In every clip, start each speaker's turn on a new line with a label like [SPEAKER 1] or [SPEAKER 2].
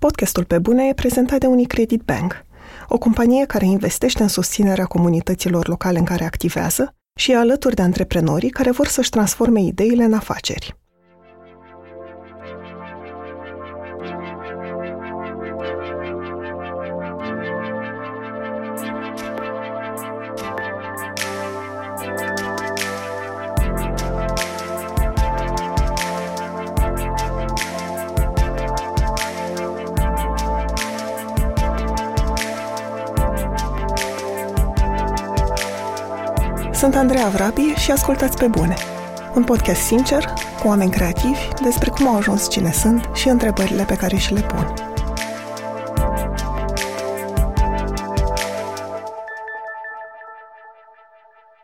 [SPEAKER 1] Podcastul Pe Bune e prezentat de Unicredit Bank, o companie care investește în susținerea comunităților locale în care activează și e alături de antreprenorii care vor să-și transforme ideile în afaceri. Sunt Andreea Vrabi și ascultați pe bune. Un podcast sincer, cu oameni creativi, despre cum au ajuns cine sunt și întrebările pe care și le pun.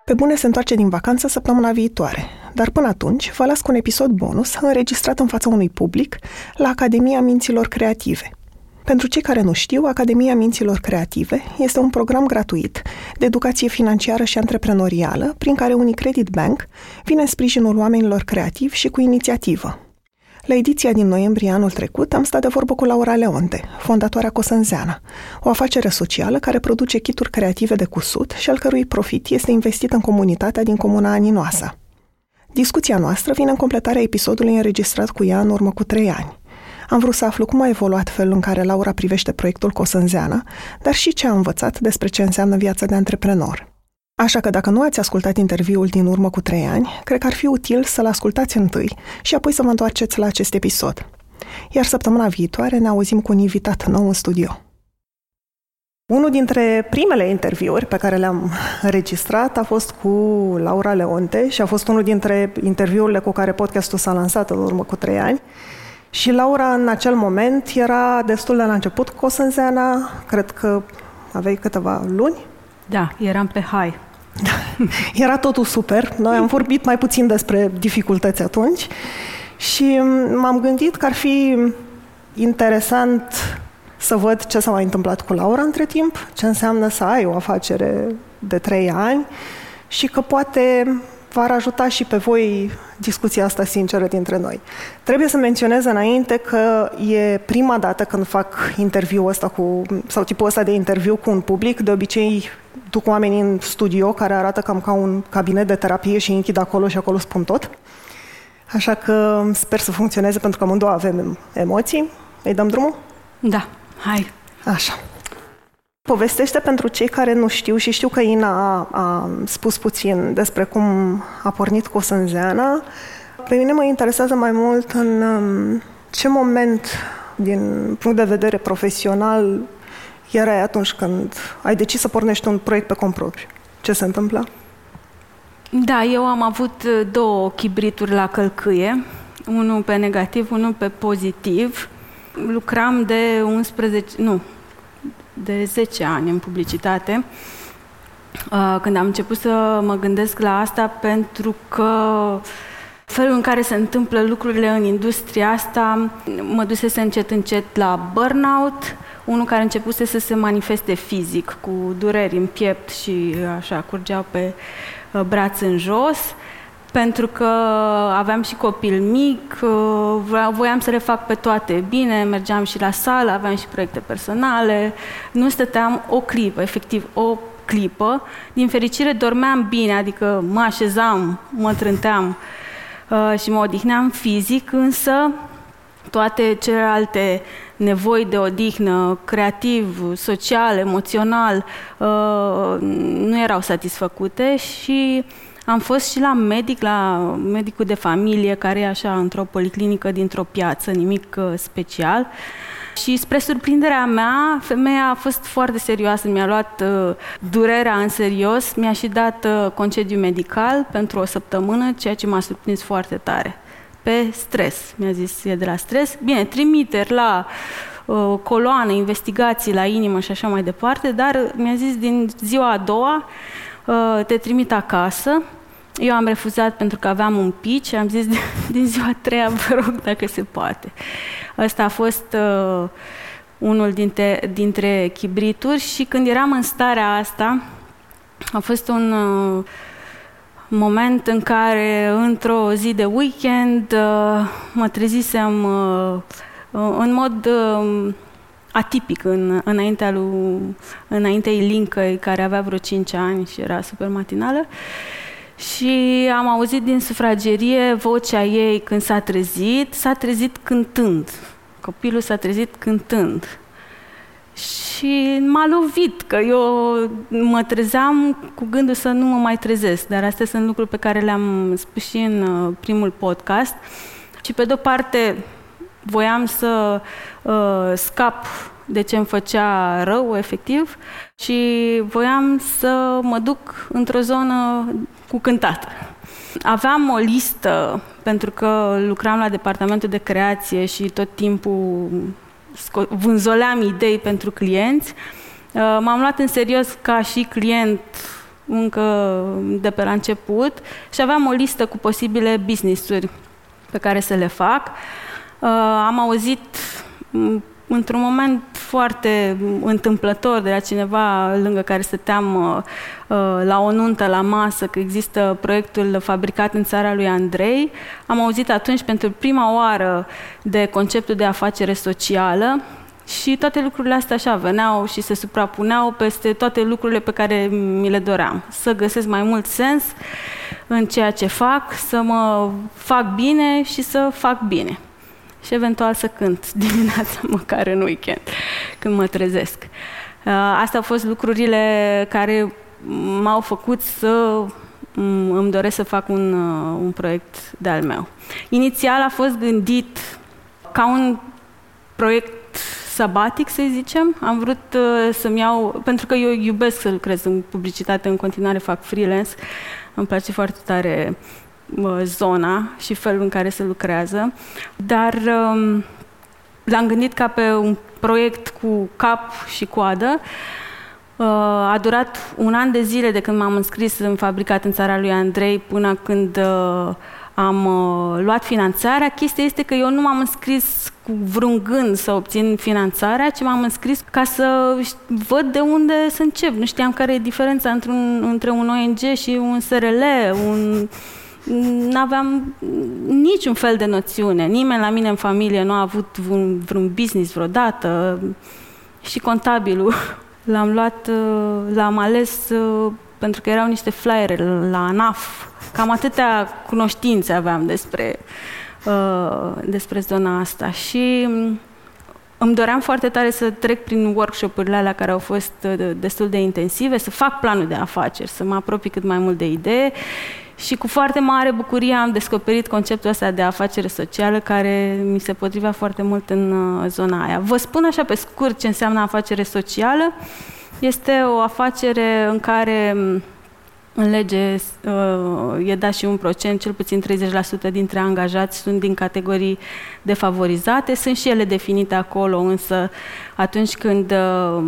[SPEAKER 1] Pe bune se întoarce din vacanță săptămâna viitoare, dar până atunci vă las cu un episod bonus înregistrat în fața unui public la Academia Minților Creative – pentru cei care nu știu, Academia Minților Creative este un program gratuit de educație financiară și antreprenorială prin care Unicredit Bank vine în sprijinul oamenilor creativi și cu inițiativă. La ediția din noiembrie anul trecut am stat de vorbă cu Laura Leonte, fondatoarea Cosânzeana, o afacere socială care produce kituri creative de cusut și al cărui profit este investit în comunitatea din comuna Aninoasa. Discuția noastră vine în completarea episodului înregistrat cu ea în urmă cu trei ani. Am vrut să aflu cum a evoluat felul în care Laura privește proiectul Cosânzeana, dar și ce a învățat despre ce înseamnă viața de antreprenor. Așa că dacă nu ați ascultat interviul din urmă cu trei ani, cred că ar fi util să-l ascultați întâi și apoi să vă întoarceți la acest episod. Iar săptămâna viitoare ne auzim cu un invitat nou în studio. Unul dintre primele interviuri pe care le-am înregistrat a fost cu Laura Leonte și a fost unul dintre interviurile cu care podcastul s-a lansat în urmă cu trei ani. Și Laura în acel moment era destul de la început cu Osânzeana, cred că aveai câteva luni.
[SPEAKER 2] Da, eram pe high.
[SPEAKER 1] Era totul super. Noi am vorbit mai puțin despre dificultăți atunci și m-am gândit că ar fi interesant să văd ce s-a mai întâmplat cu Laura între timp, ce înseamnă să ai o afacere de trei ani și că poate v-ar ajuta și pe voi discuția asta sinceră dintre noi. Trebuie să menționez înainte că e prima dată când fac interviul ăsta cu, sau tipul ăsta de interviu cu un public, de obicei duc oamenii în studio care arată cam ca un cabinet de terapie și închid acolo și acolo spun tot. Așa că sper să funcționeze pentru că amândouă avem emoții. Îi dăm drumul?
[SPEAKER 2] Da, hai!
[SPEAKER 1] Așa. Povestește pentru cei care nu știu și știu că Ina a, a spus puțin despre cum a pornit cu Sânzeana. Pe mine mă interesează mai mult în um, ce moment, din punct de vedere profesional, erai atunci când ai decis să pornești un proiect pe cont propriu. Ce se întâmplă?
[SPEAKER 2] Da, eu am avut uh, două chibrituri la călcâie, unul pe negativ, unul pe pozitiv. Lucram de 11, nu, de 10 ani în publicitate, uh, când am început să mă gândesc la asta pentru că felul în care se întâmplă lucrurile în industria asta mă dusese încet încet la burnout, unul care începuse să se manifeste fizic, cu dureri în piept și așa curgeau pe uh, braț în jos pentru că aveam și copil mic, uh, voiam să le fac pe toate bine, mergeam și la sală, aveam și proiecte personale, nu stăteam o clipă, efectiv o clipă. Din fericire dormeam bine, adică mă așezam, mă trânteam uh, și mă odihneam fizic, însă toate celelalte nevoi de odihnă, creativ, social, emoțional, uh, nu erau satisfăcute și am fost și la medic, la medicul de familie, care e așa într-o policlinică dintr-o piață, nimic uh, special. Și spre surprinderea mea, femeia a fost foarte serioasă, mi-a luat uh, durerea în serios, mi-a și dat uh, concediu medical pentru o săptămână, ceea ce m-a surprins foarte tare. Pe stres, mi-a zis, e de la stres. Bine, trimiteri la uh, coloană, investigații la inimă și așa mai departe, dar mi-a zis din ziua a doua, uh, te trimit acasă, eu am refuzat pentru că aveam un pici, am zis din ziua a treia, vă rog, dacă se poate. Ăsta a fost uh, unul dintre, dintre chibrituri și când eram în starea asta, a fost un uh, moment în care, într-o zi de weekend, uh, mă trezisem uh, uh, în mod uh, atipic în, înaintea lui, înaintea Ilincăi, care avea vreo 5 ani și era super matinală. Și am auzit din sufragerie vocea ei când s-a trezit, s-a trezit cântând. Copilul s-a trezit cântând. Și m-a lovit, că eu mă trezeam cu gândul să nu mă mai trezesc, dar astea sunt lucruri pe care le-am spus și în uh, primul podcast. Și pe de-o parte voiam să uh, scap de ce îmi făcea rău, efectiv, și voiam să mă duc într-o zonă cu cântat. Aveam o listă, pentru că lucram la departamentul de creație și tot timpul vânzoleam idei pentru clienți. Uh, m-am luat în serios ca și client încă de pe la început și aveam o listă cu posibile business-uri pe care să le fac. Uh, am auzit într-un moment foarte întâmplător de la cineva lângă care stăteam uh, uh, la o nuntă la masă că există proiectul fabricat în țara lui Andrei. Am auzit atunci pentru prima oară de conceptul de afacere socială și toate lucrurile astea așa veneau și se suprapuneau peste toate lucrurile pe care mi le doream. Să găsesc mai mult sens în ceea ce fac, să mă fac bine și să fac bine și eventual să cânt dimineața, măcar în weekend, când mă trezesc. Uh, astea au fost lucrurile care m-au făcut să mm, îmi doresc să fac un, uh, un proiect de-al meu. Inițial a fost gândit ca un proiect sabatic, să zicem. Am vrut uh, să-mi iau, pentru că eu iubesc să lucrez în publicitate, în continuare fac freelance, îmi place foarte tare zona și felul în care se lucrează, dar um, l-am gândit ca pe un proiect cu cap și coadă. Uh, a durat un an de zile de când m-am înscris în fabricat în țara lui Andrei până când uh, am uh, luat finanțarea. Chestia este că eu nu m-am înscris cu vreun gând să obțin finanțarea, ci m-am înscris ca să văd de unde să încep. Nu știam care e diferența între un, între un ONG și un SRL, un n-aveam niciun fel de noțiune. Nimeni la mine în familie nu a avut vreun, vreun business vreodată și contabilul l-am luat, l-am ales pentru că erau niște flyere la ANAF. Cam atâtea cunoștințe aveam despre, despre zona asta și îmi doream foarte tare să trec prin workshop-urile alea care au fost destul de intensive, să fac planul de afaceri, să mă apropii cât mai mult de idee și cu foarte mare bucurie am descoperit conceptul ăsta de afacere socială care mi se potrivea foarte mult în uh, zona aia. Vă spun așa pe scurt ce înseamnă afacere socială. Este o afacere în care mm, în lege uh, e dat și un procent, cel puțin 30% dintre angajați sunt din categorii defavorizate. Sunt și ele definite acolo, însă atunci când uh,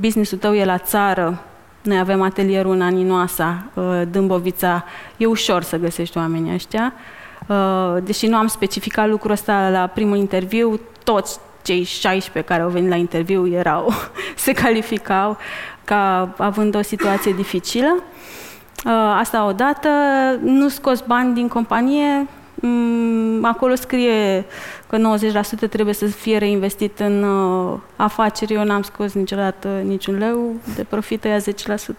[SPEAKER 2] businessul tău e la țară, noi avem atelierul în Aninoasa, uh, Dâmbovița. E ușor să găsești oamenii ăștia. Uh, deși nu am specificat lucrul ăsta la primul interviu, toți cei 16 care au venit la interviu erau, se calificau ca având o situație dificilă. Uh, asta odată, nu scos bani din companie, mm, acolo scrie că 90% trebuie să fie reinvestit în uh, afaceri. Eu n-am scos niciodată niciun leu de profit, ea 10%.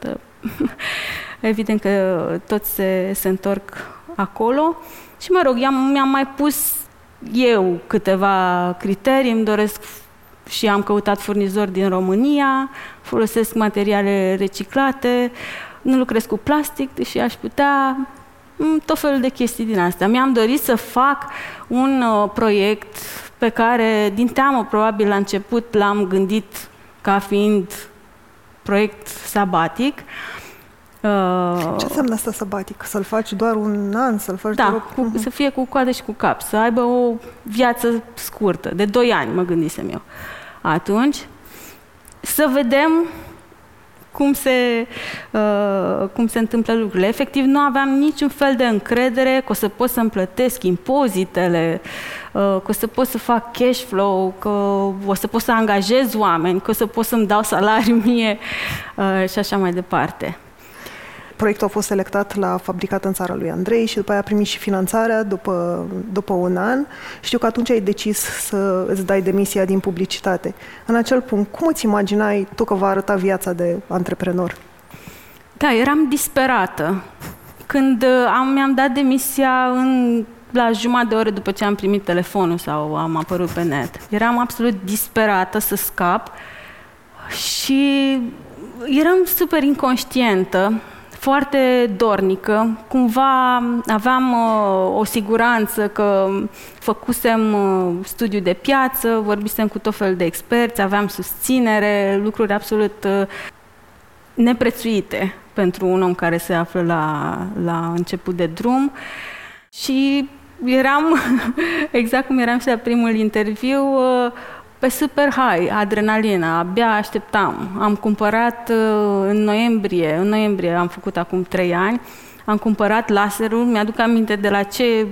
[SPEAKER 2] Evident că toți se, se întorc acolo. Și mă rog, mi-am mai pus eu câteva criterii, îmi doresc și am căutat furnizori din România, folosesc materiale reciclate, nu lucrez cu plastic, și aș putea Mm, tot felul de chestii din astea. Mi-am dorit să fac un uh, proiect pe care, din teamă, probabil la început l-am gândit ca fiind proiect sabatic.
[SPEAKER 1] Uh, Ce înseamnă asta sabatic? Să-l faci doar un an? Să-l faci
[SPEAKER 2] da,
[SPEAKER 1] doar...
[SPEAKER 2] cu, uh-huh. să fie cu coadă și cu cap, să aibă o viață scurtă, de 2 ani, mă gândisem eu. Atunci, să vedem cum se, uh, cum se întâmplă lucrurile. Efectiv, nu aveam niciun fel de încredere că o să pot să-mi plătesc impozitele, uh, că o să pot să fac cash flow, că o să pot să angajez oameni, că o să pot să-mi dau salariu mie uh, și așa mai departe.
[SPEAKER 1] Proiectul a fost selectat la fabricat în țara lui Andrei și după aia a primit și finanțarea după, după un an. Știu că atunci ai decis să îți dai demisia din publicitate. În acel punct, cum îți imaginai tu că va arăta viața de antreprenor?
[SPEAKER 2] Da, eram disperată. Când uh, am, mi-am dat demisia în la jumătate de oră după ce am primit telefonul sau am apărut pe net. Eram absolut disperată să scap și eram super inconștientă, foarte dornică. Cumva aveam uh, o siguranță că făcusem uh, studiu de piață, vorbisem cu tot fel de experți, aveam susținere, lucruri absolut uh, neprețuite pentru un om care se află la, la început de drum. Și eram, exact cum eram și la primul interviu, uh, pe super high, adrenalina, abia așteptam. Am cumpărat uh, în noiembrie, în noiembrie am făcut acum trei ani, am cumpărat laserul, mi-aduc aminte de la ce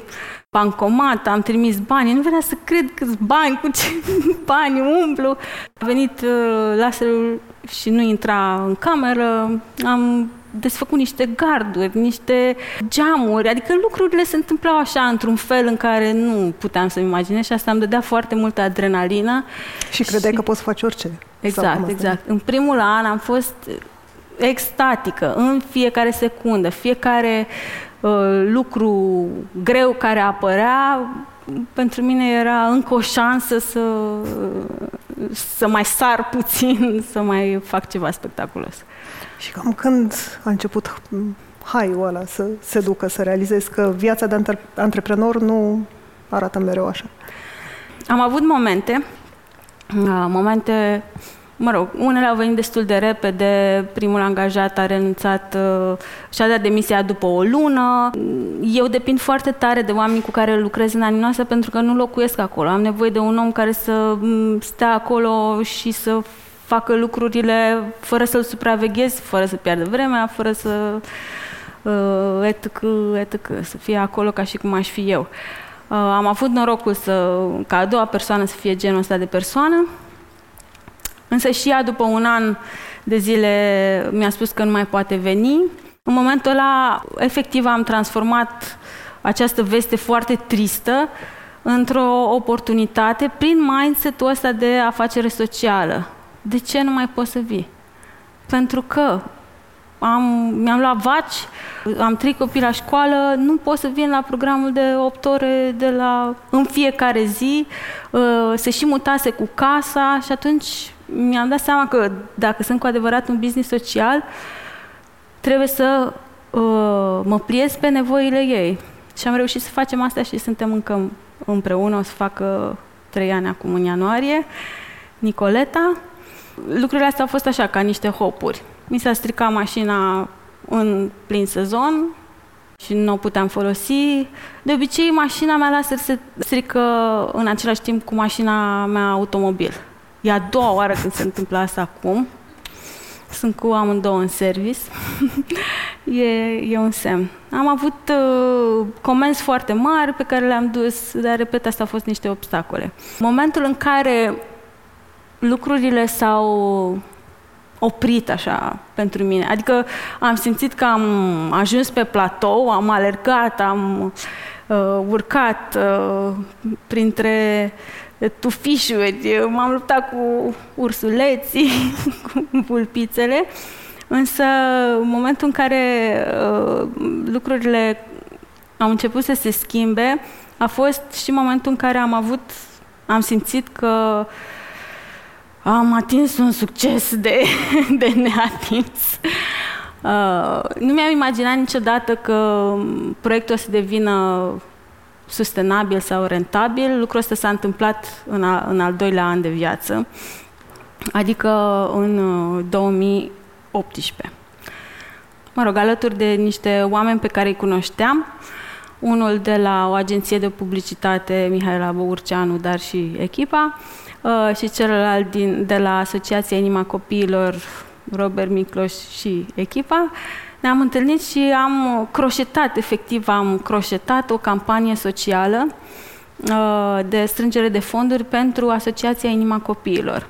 [SPEAKER 2] bancomat, am trimis bani, nu venea să cred câți bani, cu ce bani umplu. A venit uh, laserul și nu intra în cameră, am desfăcut niște garduri, niște geamuri, adică lucrurile se întâmplau așa într-un fel în care nu puteam să-mi imaginez și asta îmi dădea foarte multă adrenalină.
[SPEAKER 1] Și credeai și... că poți face orice.
[SPEAKER 2] Exact, exact. În primul an am fost extatică în fiecare secundă, fiecare uh, lucru greu care apărea, pentru mine era încă o șansă să, să mai sar puțin, să mai fac ceva spectaculos.
[SPEAKER 1] Și cam când a început haiul ăla să se ducă, să realizezi că viața de antreprenor nu arată mereu așa?
[SPEAKER 2] Am avut momente, momente, mă rog, unele au venit destul de repede, primul angajat a renunțat uh, și-a dat demisia după o lună. Eu depind foarte tare de oamenii cu care lucrez în anii noastre pentru că nu locuiesc acolo. Am nevoie de un om care să stea acolo și să facă lucrurile fără să-l supraveghez, fără să piardă vremea, fără să uh, etc, etc, să fie acolo ca și cum aș fi eu. Uh, am avut norocul să, ca a doua persoană să fie genul ăsta de persoană, însă și ea după un an de zile mi-a spus că nu mai poate veni. În momentul ăla, efectiv, am transformat această veste foarte tristă într-o oportunitate prin mindset-ul ăsta de afacere socială de ce nu mai poți să vii? Pentru că am, mi-am luat vaci, am trei copii la școală, nu pot să vin la programul de 8 ore de la, în fiecare zi, uh, se și mutase cu casa și atunci mi-am dat seama că dacă sunt cu adevărat un business social, trebuie să uh, mă pliez pe nevoile ei. Și am reușit să facem asta și suntem încă împreună, o să facă trei ani acum în ianuarie. Nicoleta, lucrurile astea au fost așa, ca niște hopuri. Mi s-a stricat mașina în plin sezon și nu o puteam folosi. De obicei, mașina mea laser se strică în același timp cu mașina mea automobil. E a doua oară când se întâmplă asta acum. Sunt cu amândouă în service. e, e un semn. Am avut uh, comenzi foarte mari pe care le-am dus, dar, repet, asta au fost niște obstacole. Momentul în care lucrurile s-au oprit așa pentru mine. Adică am simțit că am ajuns pe platou, am alergat, am uh, urcat uh, printre tufișuri, m-am luptat cu ursuleții, cu vulpițele, însă în momentul în care uh, lucrurile au început să se schimbe, a fost și momentul în care am avut, am simțit că uh, am atins un succes de, de neatins. Uh, nu mi-am imaginat niciodată că proiectul o să devină sustenabil sau rentabil. Lucrul ăsta s-a întâmplat în, a, în al doilea an de viață, adică în 2018. Uh, mă rog, alături de niște oameni pe care îi cunoșteam, unul de la o agenție de publicitate, Mihaela Băurceanu, dar și echipa, Uh, și celălalt din, de la Asociația Inima Copiilor, Robert Micloș și echipa, ne-am întâlnit și am croșetat, efectiv am croșetat o campanie socială uh, de strângere de fonduri pentru Asociația Inima Copiilor.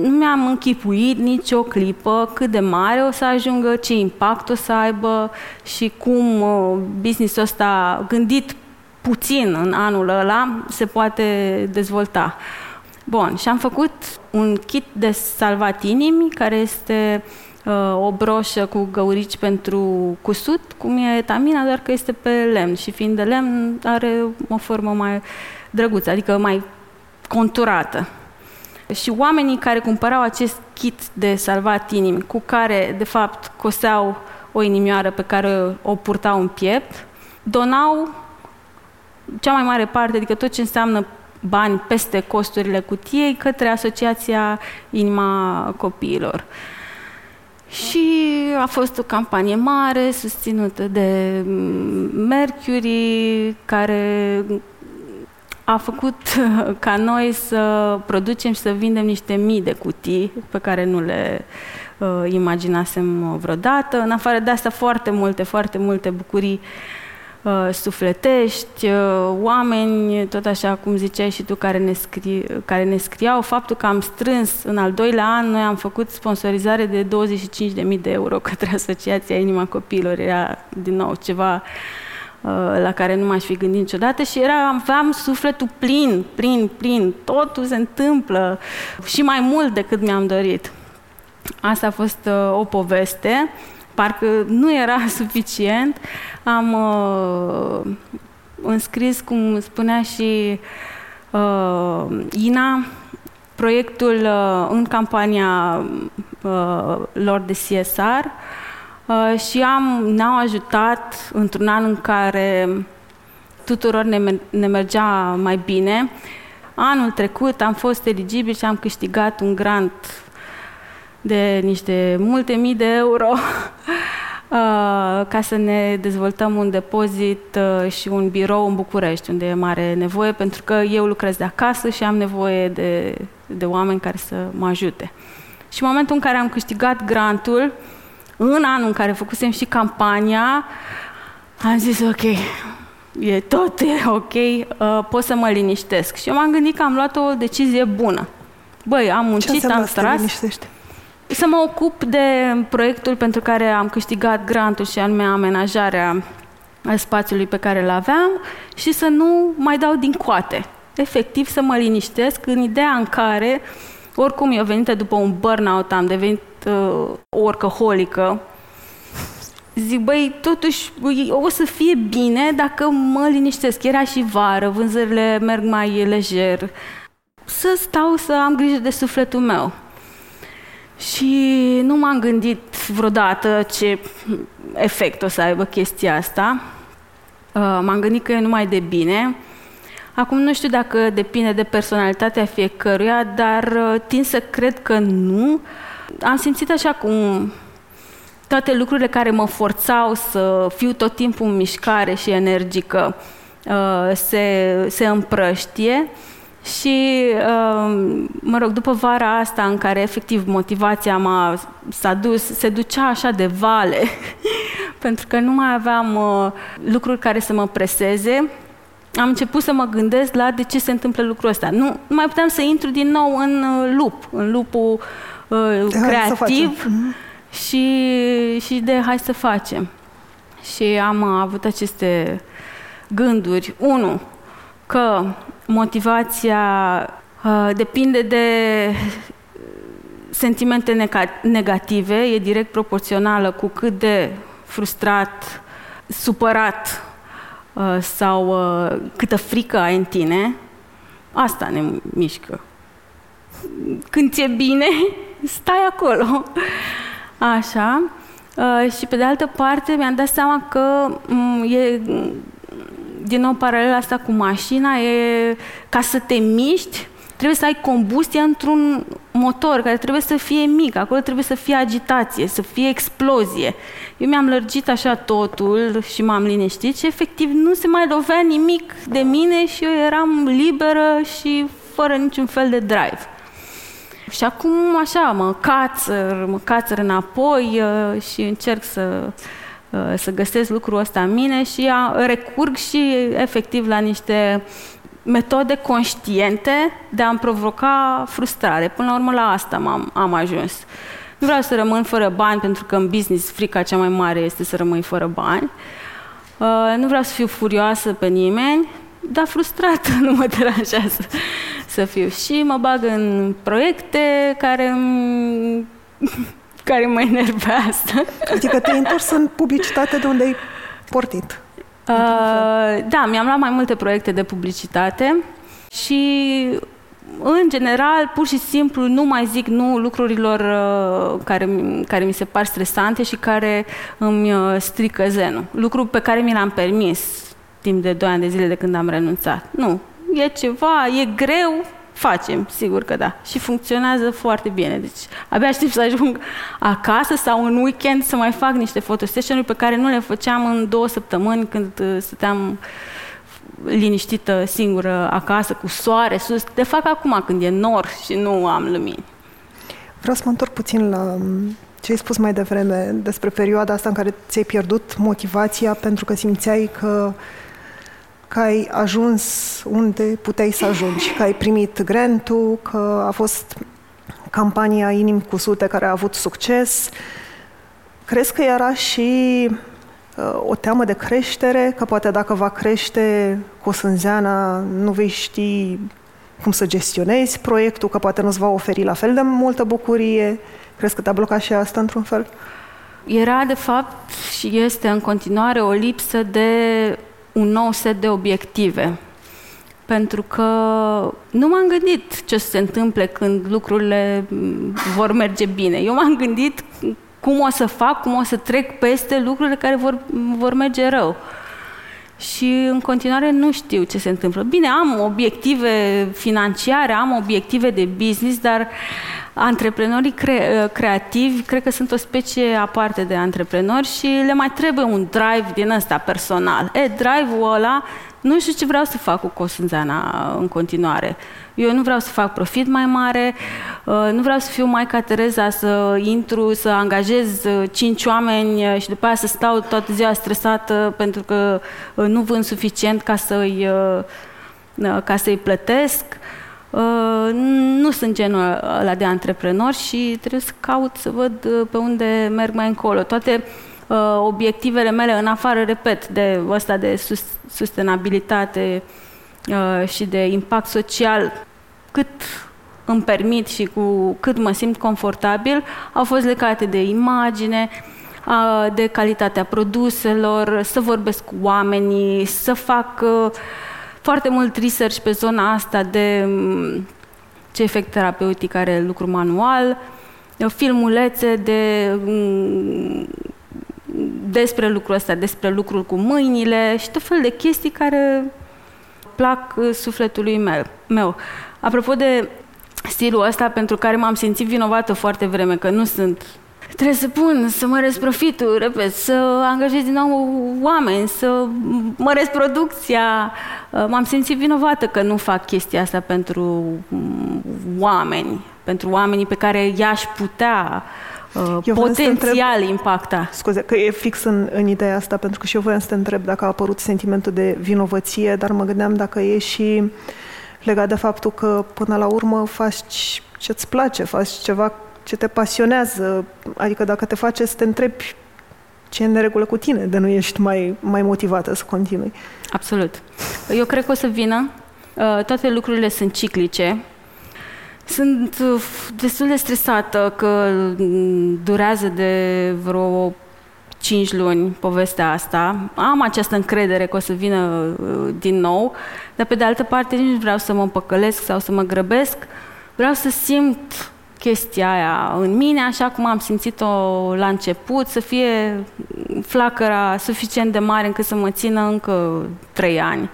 [SPEAKER 2] Nu mi-am închipuit nicio clipă cât de mare o să ajungă, ce impact o să aibă și cum uh, businessul ăsta, gândit puțin în anul ăla, se poate dezvolta. Bun, și am făcut un kit de salvat inimi, care este uh, o broșă cu găurici pentru cusut, cum e etamina, doar că este pe lemn și fiind de lemn are o formă mai drăguță, adică mai conturată. Și oamenii care cumpărau acest kit de salvat inimi, cu care de fapt coseau o inimioară pe care o purtau în piept, donau cea mai mare parte, adică tot ce înseamnă bani peste costurile cutiei, către Asociația Inima Copiilor. Și a fost o campanie mare, susținută de Mercury, care a făcut ca noi să producem și să vindem niște mii de cutii pe care nu le uh, imaginasem vreodată. În afară de asta, foarte multe, foarte multe bucurii uh, sufletești, uh, oameni, tot așa cum ziceai și tu, care ne, scri, care ne scriau. Faptul că am strâns în al doilea an, noi am făcut sponsorizare de 25.000 de euro către Asociația Inima Copiilor. Era, din nou, ceva uh, la care nu m-aș fi gândit niciodată și era, aveam sufletul plin, plin, plin, totul se întâmplă și mai mult decât mi-am dorit. Asta a fost uh, o poveste parcă nu era suficient, am uh, înscris, cum spunea și uh, Ina, proiectul uh, în campania uh, lor de CSR uh, și am, ne-au ajutat într-un an în care tuturor ne, ne mergea mai bine. Anul trecut am fost eligibil și am câștigat un grant de niște multe mii de euro uh, ca să ne dezvoltăm un depozit uh, și un birou în București, unde e mare nevoie, pentru că eu lucrez de acasă și am nevoie de, de oameni care să mă ajute. Și în momentul în care am câștigat grantul, în anul în care făcusem și campania, am zis, ok, e tot e ok, uh, pot să mă liniștesc. Și eu m-am gândit că am luat o decizie bună. Băi, am muncit, am tras să mă ocup de proiectul pentru care am câștigat grantul și anume amenajarea spațiului pe care îl aveam și să nu mai dau din coate. Efectiv să mă liniștesc în ideea în care, oricum eu venită după un burnout, am devenit uh, orcăholică, zic, băi, totuși o să fie bine dacă mă liniștesc. Era și vară, vânzările merg mai lejer. Să stau să am grijă de sufletul meu. Și nu m-am gândit vreodată ce efect o să aibă chestia asta. Uh, m-am gândit că e numai de bine. Acum nu știu dacă depinde de personalitatea fiecăruia, dar uh, tind să cred că nu. Am simțit așa cum toate lucrurile care mă forțau să fiu tot timpul în mișcare și energică uh, se, se împrăștie și, um, mă rog, după vara asta în care efectiv motivația m-a, s-a dus, se ducea așa de vale, pentru că nu mai aveam uh, lucruri care să mă preseze, am început să mă gândesc la de ce se întâmplă lucrul ăsta. Nu, nu mai puteam să intru din nou în uh, lup, în lupul uh, creativ mhm. și, și de hai să facem. Și am avut aceste gânduri. Unu, că motivația uh, depinde de sentimente negative, e direct proporțională cu cât de frustrat, supărat uh, sau uh, câtă frică ai în tine, asta ne mișcă. Când ți-e bine, stai acolo. Așa. Uh, și pe de altă parte mi-am dat seama că um, e din nou, paralela asta cu mașina e ca să te miști, trebuie să ai combustie într-un motor care trebuie să fie mic, acolo trebuie să fie agitație, să fie explozie. Eu mi-am lărgit așa totul și m-am liniștit și efectiv nu se mai lovea nimic de mine și eu eram liberă și fără niciun fel de drive. Și acum așa mă cațăr, mă cațăr înapoi uh, și încerc să Uh, să găsesc lucrul ăsta în mine și recurg și efectiv la niște metode conștiente de a-mi provoca frustrare. Până la urmă la asta am am ajuns. Nu vreau să rămân fără bani, pentru că în business frica cea mai mare este să rămâi fără bani. Uh, nu vreau să fiu furioasă pe nimeni, dar frustrată nu mă deranjează să fiu. Și mă bag în proiecte care care mă enervează.
[SPEAKER 1] Adică te-ai întors în publicitate de unde ai portit. Uh,
[SPEAKER 2] da, mi-am luat mai multe proiecte de publicitate și în general, pur și simplu, nu mai zic nu lucrurilor uh, care, care mi se par stresante și care îmi uh, strică zenul. Lucru pe care mi l-am permis timp de 2 ani de zile de când am renunțat. Nu, e ceva, e greu, facem, sigur că da. Și funcționează foarte bine. Deci abia aștept să ajung acasă sau în weekend să mai fac niște fotosession pe care nu le făceam în două săptămâni când uh, stăteam liniștită singură acasă cu soare sus. De fac acum când e nor și nu am lumini.
[SPEAKER 1] Vreau să mă întorc puțin la um, ce ai spus mai devreme despre perioada asta în care ți-ai pierdut motivația pentru că simțeai că că ai ajuns unde puteai să ajungi, că ai primit grantul, că a fost campania Inim cu sute care a avut succes. Crezi că era și uh, o teamă de creștere, că poate dacă va crește cu sânzeana nu vei ști cum să gestionezi proiectul, că poate nu-ți va oferi la fel de multă bucurie. Crezi că te-a blocat și asta într-un fel?
[SPEAKER 2] Era, de fapt, și este în continuare o lipsă de un nou set de obiective. Pentru că nu m-am gândit ce se întâmple când lucrurile vor merge bine. Eu m-am gândit cum o să fac, cum o să trec peste lucrurile care vor, vor merge rău. Și în continuare nu știu ce se întâmplă. Bine, am obiective financiare, am obiective de business, dar antreprenorii cre- creativi cred că sunt o specie aparte de antreprenori și le mai trebuie un drive din ăsta personal. E, drive-ul ăla, nu știu ce vreau să fac cu Cosânzeana în continuare. Eu nu vreau să fac profit mai mare, uh, nu vreau să fiu mai ca Tereza, să intru, să angajez uh, cinci oameni uh, și după aia să stau toată ziua stresată pentru că nu vând suficient ca să-i, ca să-i plătesc. Nu sunt genul ăla de antreprenor și trebuie să caut să văd pe unde merg mai încolo. Toate obiectivele mele, în afară, repet, de ăsta de sustenabilitate, Uh, și de impact social cât îmi permit și cu cât mă simt confortabil, au fost legate de imagine, uh, de calitatea produselor, să vorbesc cu oamenii, să fac uh, foarte mult research pe zona asta de um, ce efect terapeutic are lucru manual, filmulețe de um, despre lucrul ăsta, despre lucrul cu mâinile și tot fel de chestii care plac uh, sufletului meu. meu. Apropo de stilul ăsta pentru care m-am simțit vinovată foarte vreme, că nu sunt trebuie să pun, să măresc profitul, repet, să angajez din nou oameni, să măresc producția. Uh, m-am simțit vinovată că nu fac chestia asta pentru mm, oameni, pentru oamenii pe care i-aș putea uh, eu potențial întreb, impacta.
[SPEAKER 1] Scuze, că e fix în, în ideea asta, pentru că și eu voiam să te întreb dacă a apărut sentimentul de vinovăție, dar mă gândeam dacă e și legat de faptul că până la urmă faci ce-ți place, faci ceva ce te pasionează, adică dacă te face să te întrebi ce e în neregulă cu tine, de nu ești mai, mai motivată să continui.
[SPEAKER 2] Absolut. Eu cred că o să vină. Uh, toate lucrurile sunt ciclice sunt uh, destul de stresată că durează de vreo 5 luni povestea asta. Am această încredere că o să vină uh, din nou, dar pe de altă parte nici nu vreau să mă împăcălesc sau să mă grăbesc. Vreau să simt chestia aia în mine, așa cum am simțit-o la început, să fie flacăra suficient de mare încât să mă țină încă trei ani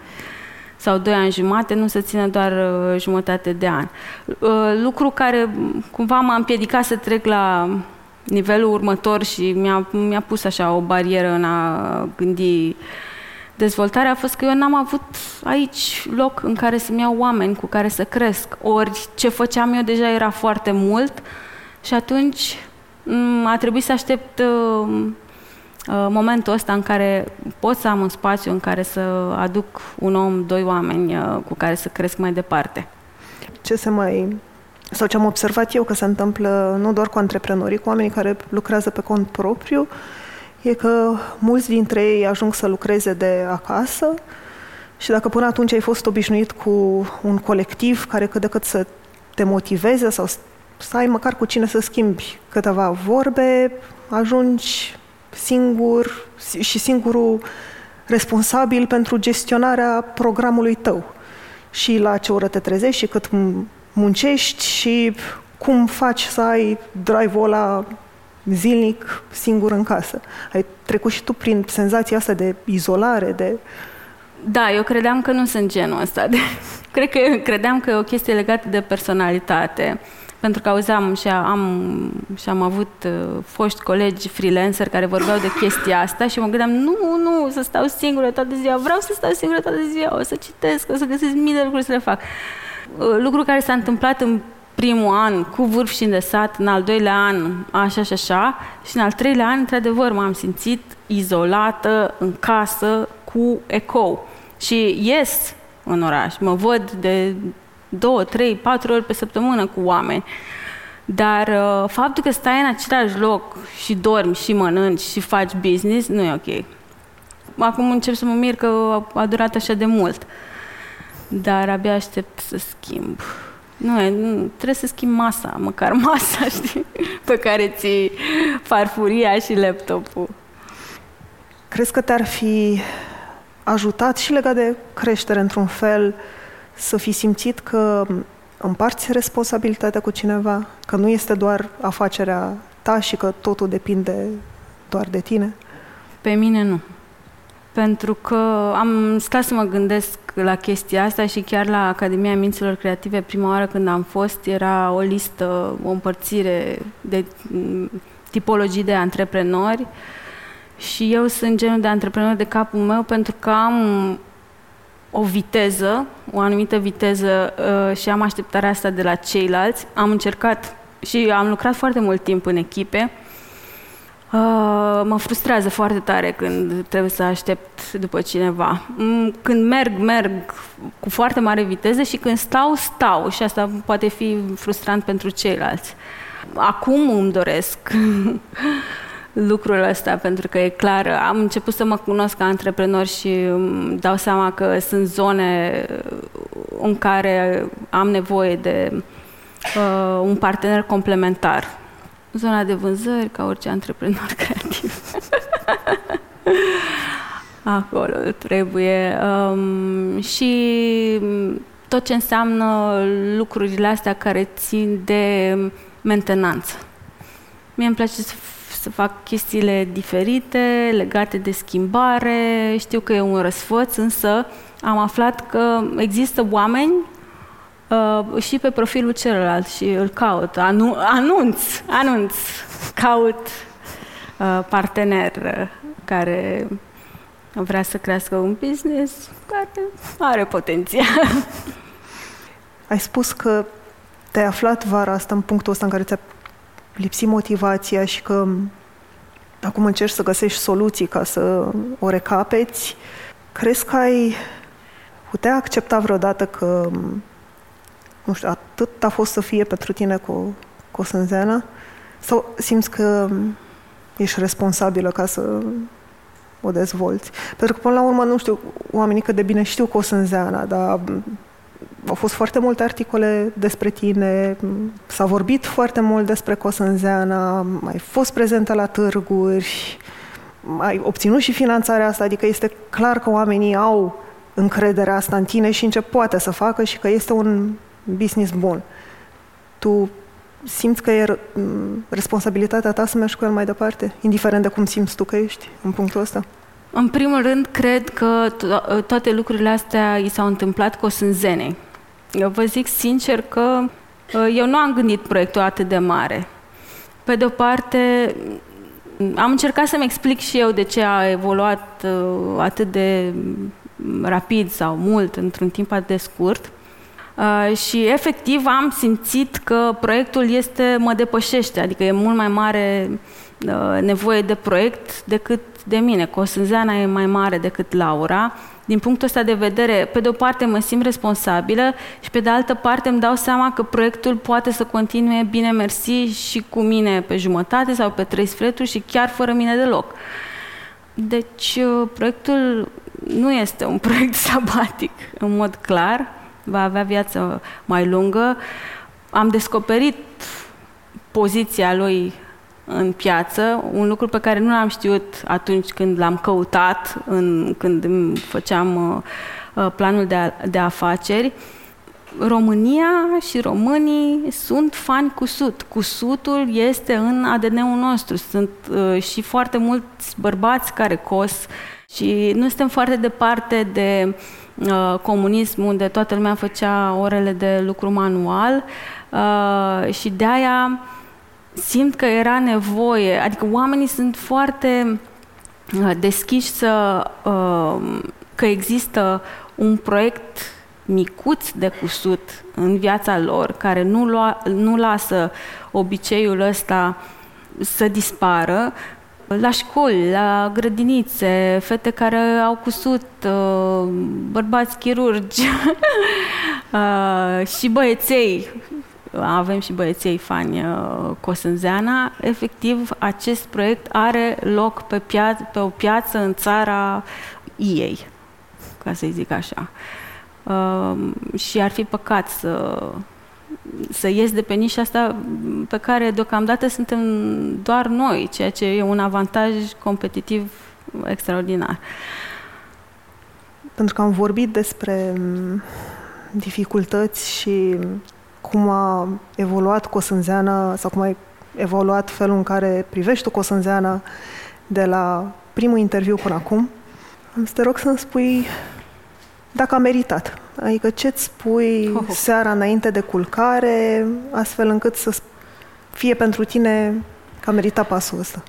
[SPEAKER 2] sau doi ani jumate, nu să țină doar uh, jumătate de an. Uh, lucru care cumva m-a împiedicat să trec la nivelul următor și mi-a, mi-a pus așa o barieră în a gândi dezvoltarea a fost că eu n-am avut aici loc în care să-mi iau oameni cu care să cresc. Ori ce făceam eu deja era foarte mult și atunci mm, a trebuit să aștept uh, momentul ăsta în care pot să am un spațiu în care să aduc un om, doi oameni cu care să cresc mai departe.
[SPEAKER 1] Ce se mai sau ce am observat eu că se întâmplă nu doar cu antreprenorii, cu oamenii care lucrează pe cont propriu, e că mulți dintre ei ajung să lucreze de acasă și dacă până atunci ai fost obișnuit cu un colectiv care cât de cât să te motiveze sau să ai măcar cu cine să schimbi câteva vorbe, ajungi singur și singurul responsabil pentru gestionarea programului tău. Și la ce oră te trezești și cât muncești și cum faci să ai drive-ul ăla zilnic singur în casă. Ai trecut și tu prin senzația asta de izolare, de...
[SPEAKER 2] Da, eu credeam că nu sunt genul ăsta. De... Cred că credeam că e o chestie legată de personalitate. Pentru că auzeam și am, și am avut uh, foști colegi freelancer care vorbeau de chestia asta și mă gândeam, nu, nu, să stau singură toată ziua, vreau să stau singură toată ziua, o să citesc, o să găsesc mii de lucruri să le fac. Uh, lucru care s-a întâmplat în primul an cu vârf și îndesat, în al doilea an așa și așa și în al treilea an, într-adevăr, m-am simțit izolată în casă cu ecou. Și ies în oraș, mă văd de două, trei, patru ori pe săptămână cu oameni. Dar uh, faptul că stai în același loc și dormi și mănânci și faci business, nu e ok. Acum încep să mă mir că a durat așa de mult. Dar abia aștept să schimb. Nu, nu, trebuie să schimb masa, măcar masa, știi, pe care ți farfuria și laptopul.
[SPEAKER 1] Crezi că te-ar fi ajutat și legat de creștere într-un fel să fi simțit că împarți responsabilitatea cu cineva, că nu este doar afacerea ta și că totul depinde doar de tine?
[SPEAKER 2] Pe mine nu. Pentru că am stat să mă gândesc la chestia asta și chiar la Academia Minților Creative, prima oară când am fost, era o listă, o împărțire de tipologii de antreprenori și eu sunt genul de antreprenor de capul meu pentru că am o viteză, o anumită viteză uh, și am așteptarea asta de la ceilalți. Am încercat și am lucrat foarte mult timp în echipe. Uh, mă frustrează foarte tare când trebuie să aștept după cineva. Mm, când merg, merg cu foarte mare viteză și când stau, stau și asta poate fi frustrant pentru ceilalți. Acum îmi doresc lucrul ăsta, pentru că e clar, am început să mă cunosc ca antreprenor și îmi dau seama că sunt zone în care am nevoie de uh, un partener complementar. Zona de vânzări, ca orice antreprenor creativ. Acolo trebuie. Um, și tot ce înseamnă lucrurile astea care țin de mentenanță. Mie îmi place să să fac chestiile diferite, legate de schimbare. Știu că e un răsfăț, însă am aflat că există oameni uh, și pe profilul celălalt și îl caut. Anu- anunț, anunț, caut uh, partener uh, care vrea să crească un business care are potențial.
[SPEAKER 1] Ai spus că te-ai aflat vara asta în punctul ăsta în care ți-a lipsi motivația și că acum încerci să găsești soluții ca să o recapeți, crezi că ai putea accepta vreodată că, nu știu, atât a fost să fie pentru tine cu, cu sânzeana? Sau simți că ești responsabilă ca să o dezvolți? Pentru că, până la urmă, nu știu, oamenii cât de bine știu cu o sânzeana, dar au fost foarte multe articole despre tine, s-a vorbit foarte mult despre Cosânzeana, ai fost prezentă la târguri, ai obținut și finanțarea asta, adică este clar că oamenii au încrederea asta în tine și în ce poate să facă și că este un business bun. Tu simți că e responsabilitatea ta să mergi cu el mai departe, indiferent de cum simți tu că ești în punctul ăsta?
[SPEAKER 2] În primul rând, cred că to- toate lucrurile astea i s-au întâmplat cu o sânzene. Eu vă zic sincer că uh, eu nu am gândit proiectul atât de mare. Pe de o parte, am încercat să-mi explic și eu de ce a evoluat uh, atât de rapid sau mult într-un timp atât de scurt. Uh, și efectiv am simțit că proiectul este, mă depășește, adică e mult mai mare uh, nevoie de proiect decât de mine. Cosânzeana e mai mare decât Laura. Din punctul ăsta de vedere, pe de o parte mă simt responsabilă și pe de altă parte îmi dau seama că proiectul poate să continue bine mersi și cu mine pe jumătate sau pe trei sferturi și chiar fără mine deloc. Deci uh, proiectul nu este un proiect sabatic, în mod clar, va avea viață mai lungă. Am descoperit poziția lui în piață, un lucru pe care nu l-am știut atunci când l-am căutat, în, când făceam uh, uh, planul de, de afaceri. România și românii sunt fani cu sut. Cusutul este în ADN-ul nostru. Sunt uh, și foarte mulți bărbați care cos și nu suntem foarte departe de uh, comunism, unde toată lumea făcea orele de lucru manual uh, și de aia simt că era nevoie, adică oamenii sunt foarte uh, deschiși să, uh, că există un proiect micuț de cusut în viața lor, care nu, lua, nu lasă obiceiul ăsta să dispară, la școli, la grădinițe, fete care au cusut, uh, bărbați chirurgi și băieței avem și băieței fani uh, Cosânzeana, efectiv acest proiect are loc pe, pia- pe o piață în țara ei, ca să-i zic așa. Uh, și ar fi păcat să, să ies de pe nișa asta pe care deocamdată suntem doar noi, ceea ce e un avantaj competitiv extraordinar.
[SPEAKER 1] Pentru că am vorbit despre mm, dificultăți și cum a evoluat Cosânzeana sau cum a evoluat felul în care privești tu Cosânzeana de la primul interviu până acum. Am să te rog să-mi spui dacă a meritat. Adică ce-ți spui oh. seara înainte de culcare, astfel încât să fie pentru tine că a meritat pasul ăsta?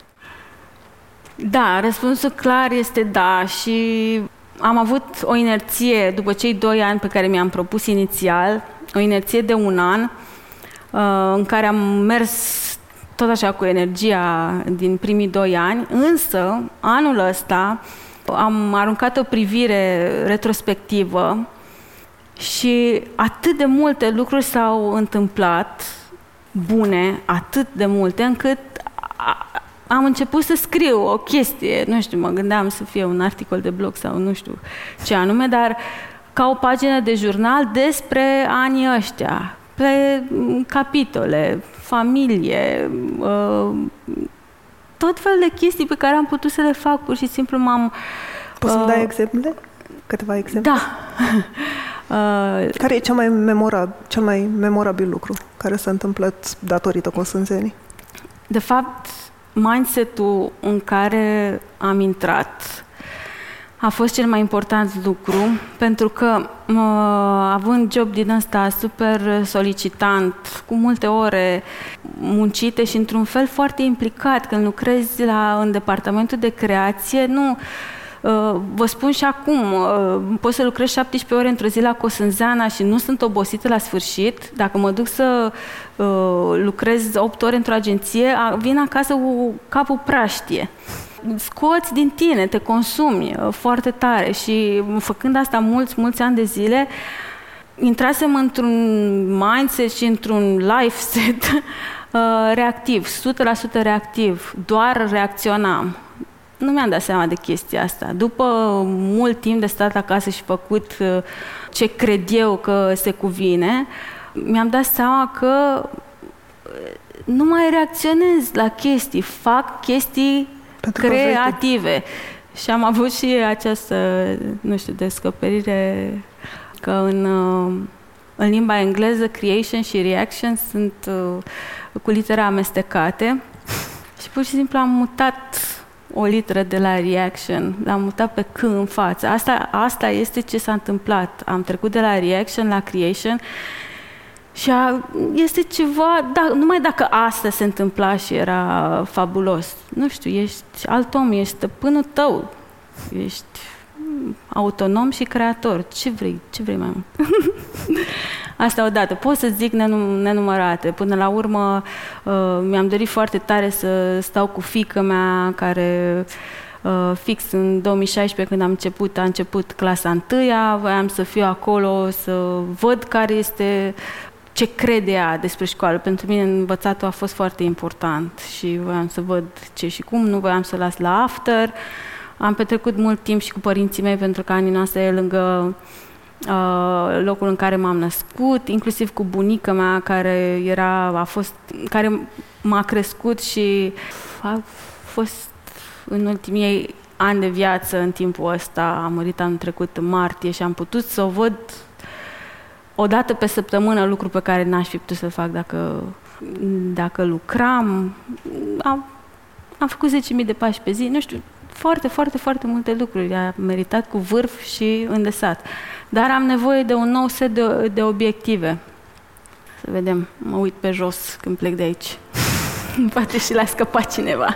[SPEAKER 2] Da, răspunsul clar este da și am avut o inerție după cei doi ani pe care mi-am propus inițial, o inerție de un an uh, în care am mers tot așa cu energia din primii doi ani, însă anul ăsta am aruncat o privire retrospectivă și atât de multe lucruri s-au întâmplat bune, atât de multe, încât am început să scriu o chestie, nu știu, mă gândeam să fie un articol de blog sau nu știu ce anume, dar ca o pagină de jurnal despre anii ăștia, pe capitole, familie, uh, tot fel de chestii pe care am putut să le fac, pur și simplu m-am...
[SPEAKER 1] Poți să-mi dai uh, exemple? Câteva exemple?
[SPEAKER 2] Da.
[SPEAKER 1] uh, care e cel mai, memorabil, cel mai memorabil lucru care s-a întâmplat datorită consânzenii?
[SPEAKER 2] De fapt, mindset-ul în care am intrat a fost cel mai important lucru, pentru că având job din ăsta super solicitant, cu multe ore muncite și într-un fel foarte implicat, când lucrezi la, în departamentul de creație, nu Uh, vă spun și acum, uh, pot să lucrez 17 ore într-o zi la Cosânzeana și nu sunt obosită la sfârșit. Dacă mă duc să uh, lucrez 8 ore într-o agenție, vin acasă cu capul praștie scoți din tine, te consumi foarte tare. Și făcând asta mulți, mulți ani de zile, intrasem într-un mindset și într-un life set reactiv, 100% reactiv, doar reacționam. Nu mi-am dat seama de chestia asta. După mult timp de stat acasă și făcut uh, ce cred eu că se cuvine, mi-am dat seama că uh, nu mai reacționez la chestii, fac chestii Pentru creative. Și am avut și această, nu știu, descoperire că în, uh, în limba engleză creation și reaction sunt cu litere amestecate și pur și simplu am mutat o literă de la reaction, l-am mutat pe C în față. Asta, asta este ce s-a întâmplat. Am trecut de la reaction la creation și a, este ceva, da, numai dacă asta se întâmpla și era fabulos. Nu știu, ești alt om, ești stăpânul tău, ești autonom și creator. Ce vrei, ce vrei mai mult? Asta odată. Pot să zic nenumărate. Până la urmă uh, mi-am dorit foarte tare să stau cu fică mea care uh, fix în 2016 când am început, a început clasa întâia, voiam să fiu acolo, să văd care este ce crede ea despre școală. Pentru mine învățatul a fost foarte important și voiam să văd ce și cum, nu voiam să las la after. Am petrecut mult timp și cu părinții mei pentru că anii noastre e lângă uh, locul în care m-am născut, inclusiv cu bunica mea care era, a fost, care m-a crescut și a fost în ultimii ani de viață în timpul ăsta, a murit anul trecut în martie și am putut să o văd o dată pe săptămână, lucru pe care n-aș fi putut să-l fac dacă, dacă lucram. Am, am făcut 10.000 de pași pe zi, nu știu, foarte, foarte, foarte multe lucruri. A meritat cu vârf și îndesat. Dar am nevoie de un nou set de, de obiective. Să vedem, mă uit pe jos când plec de aici. Poate și l-a scăpat cineva.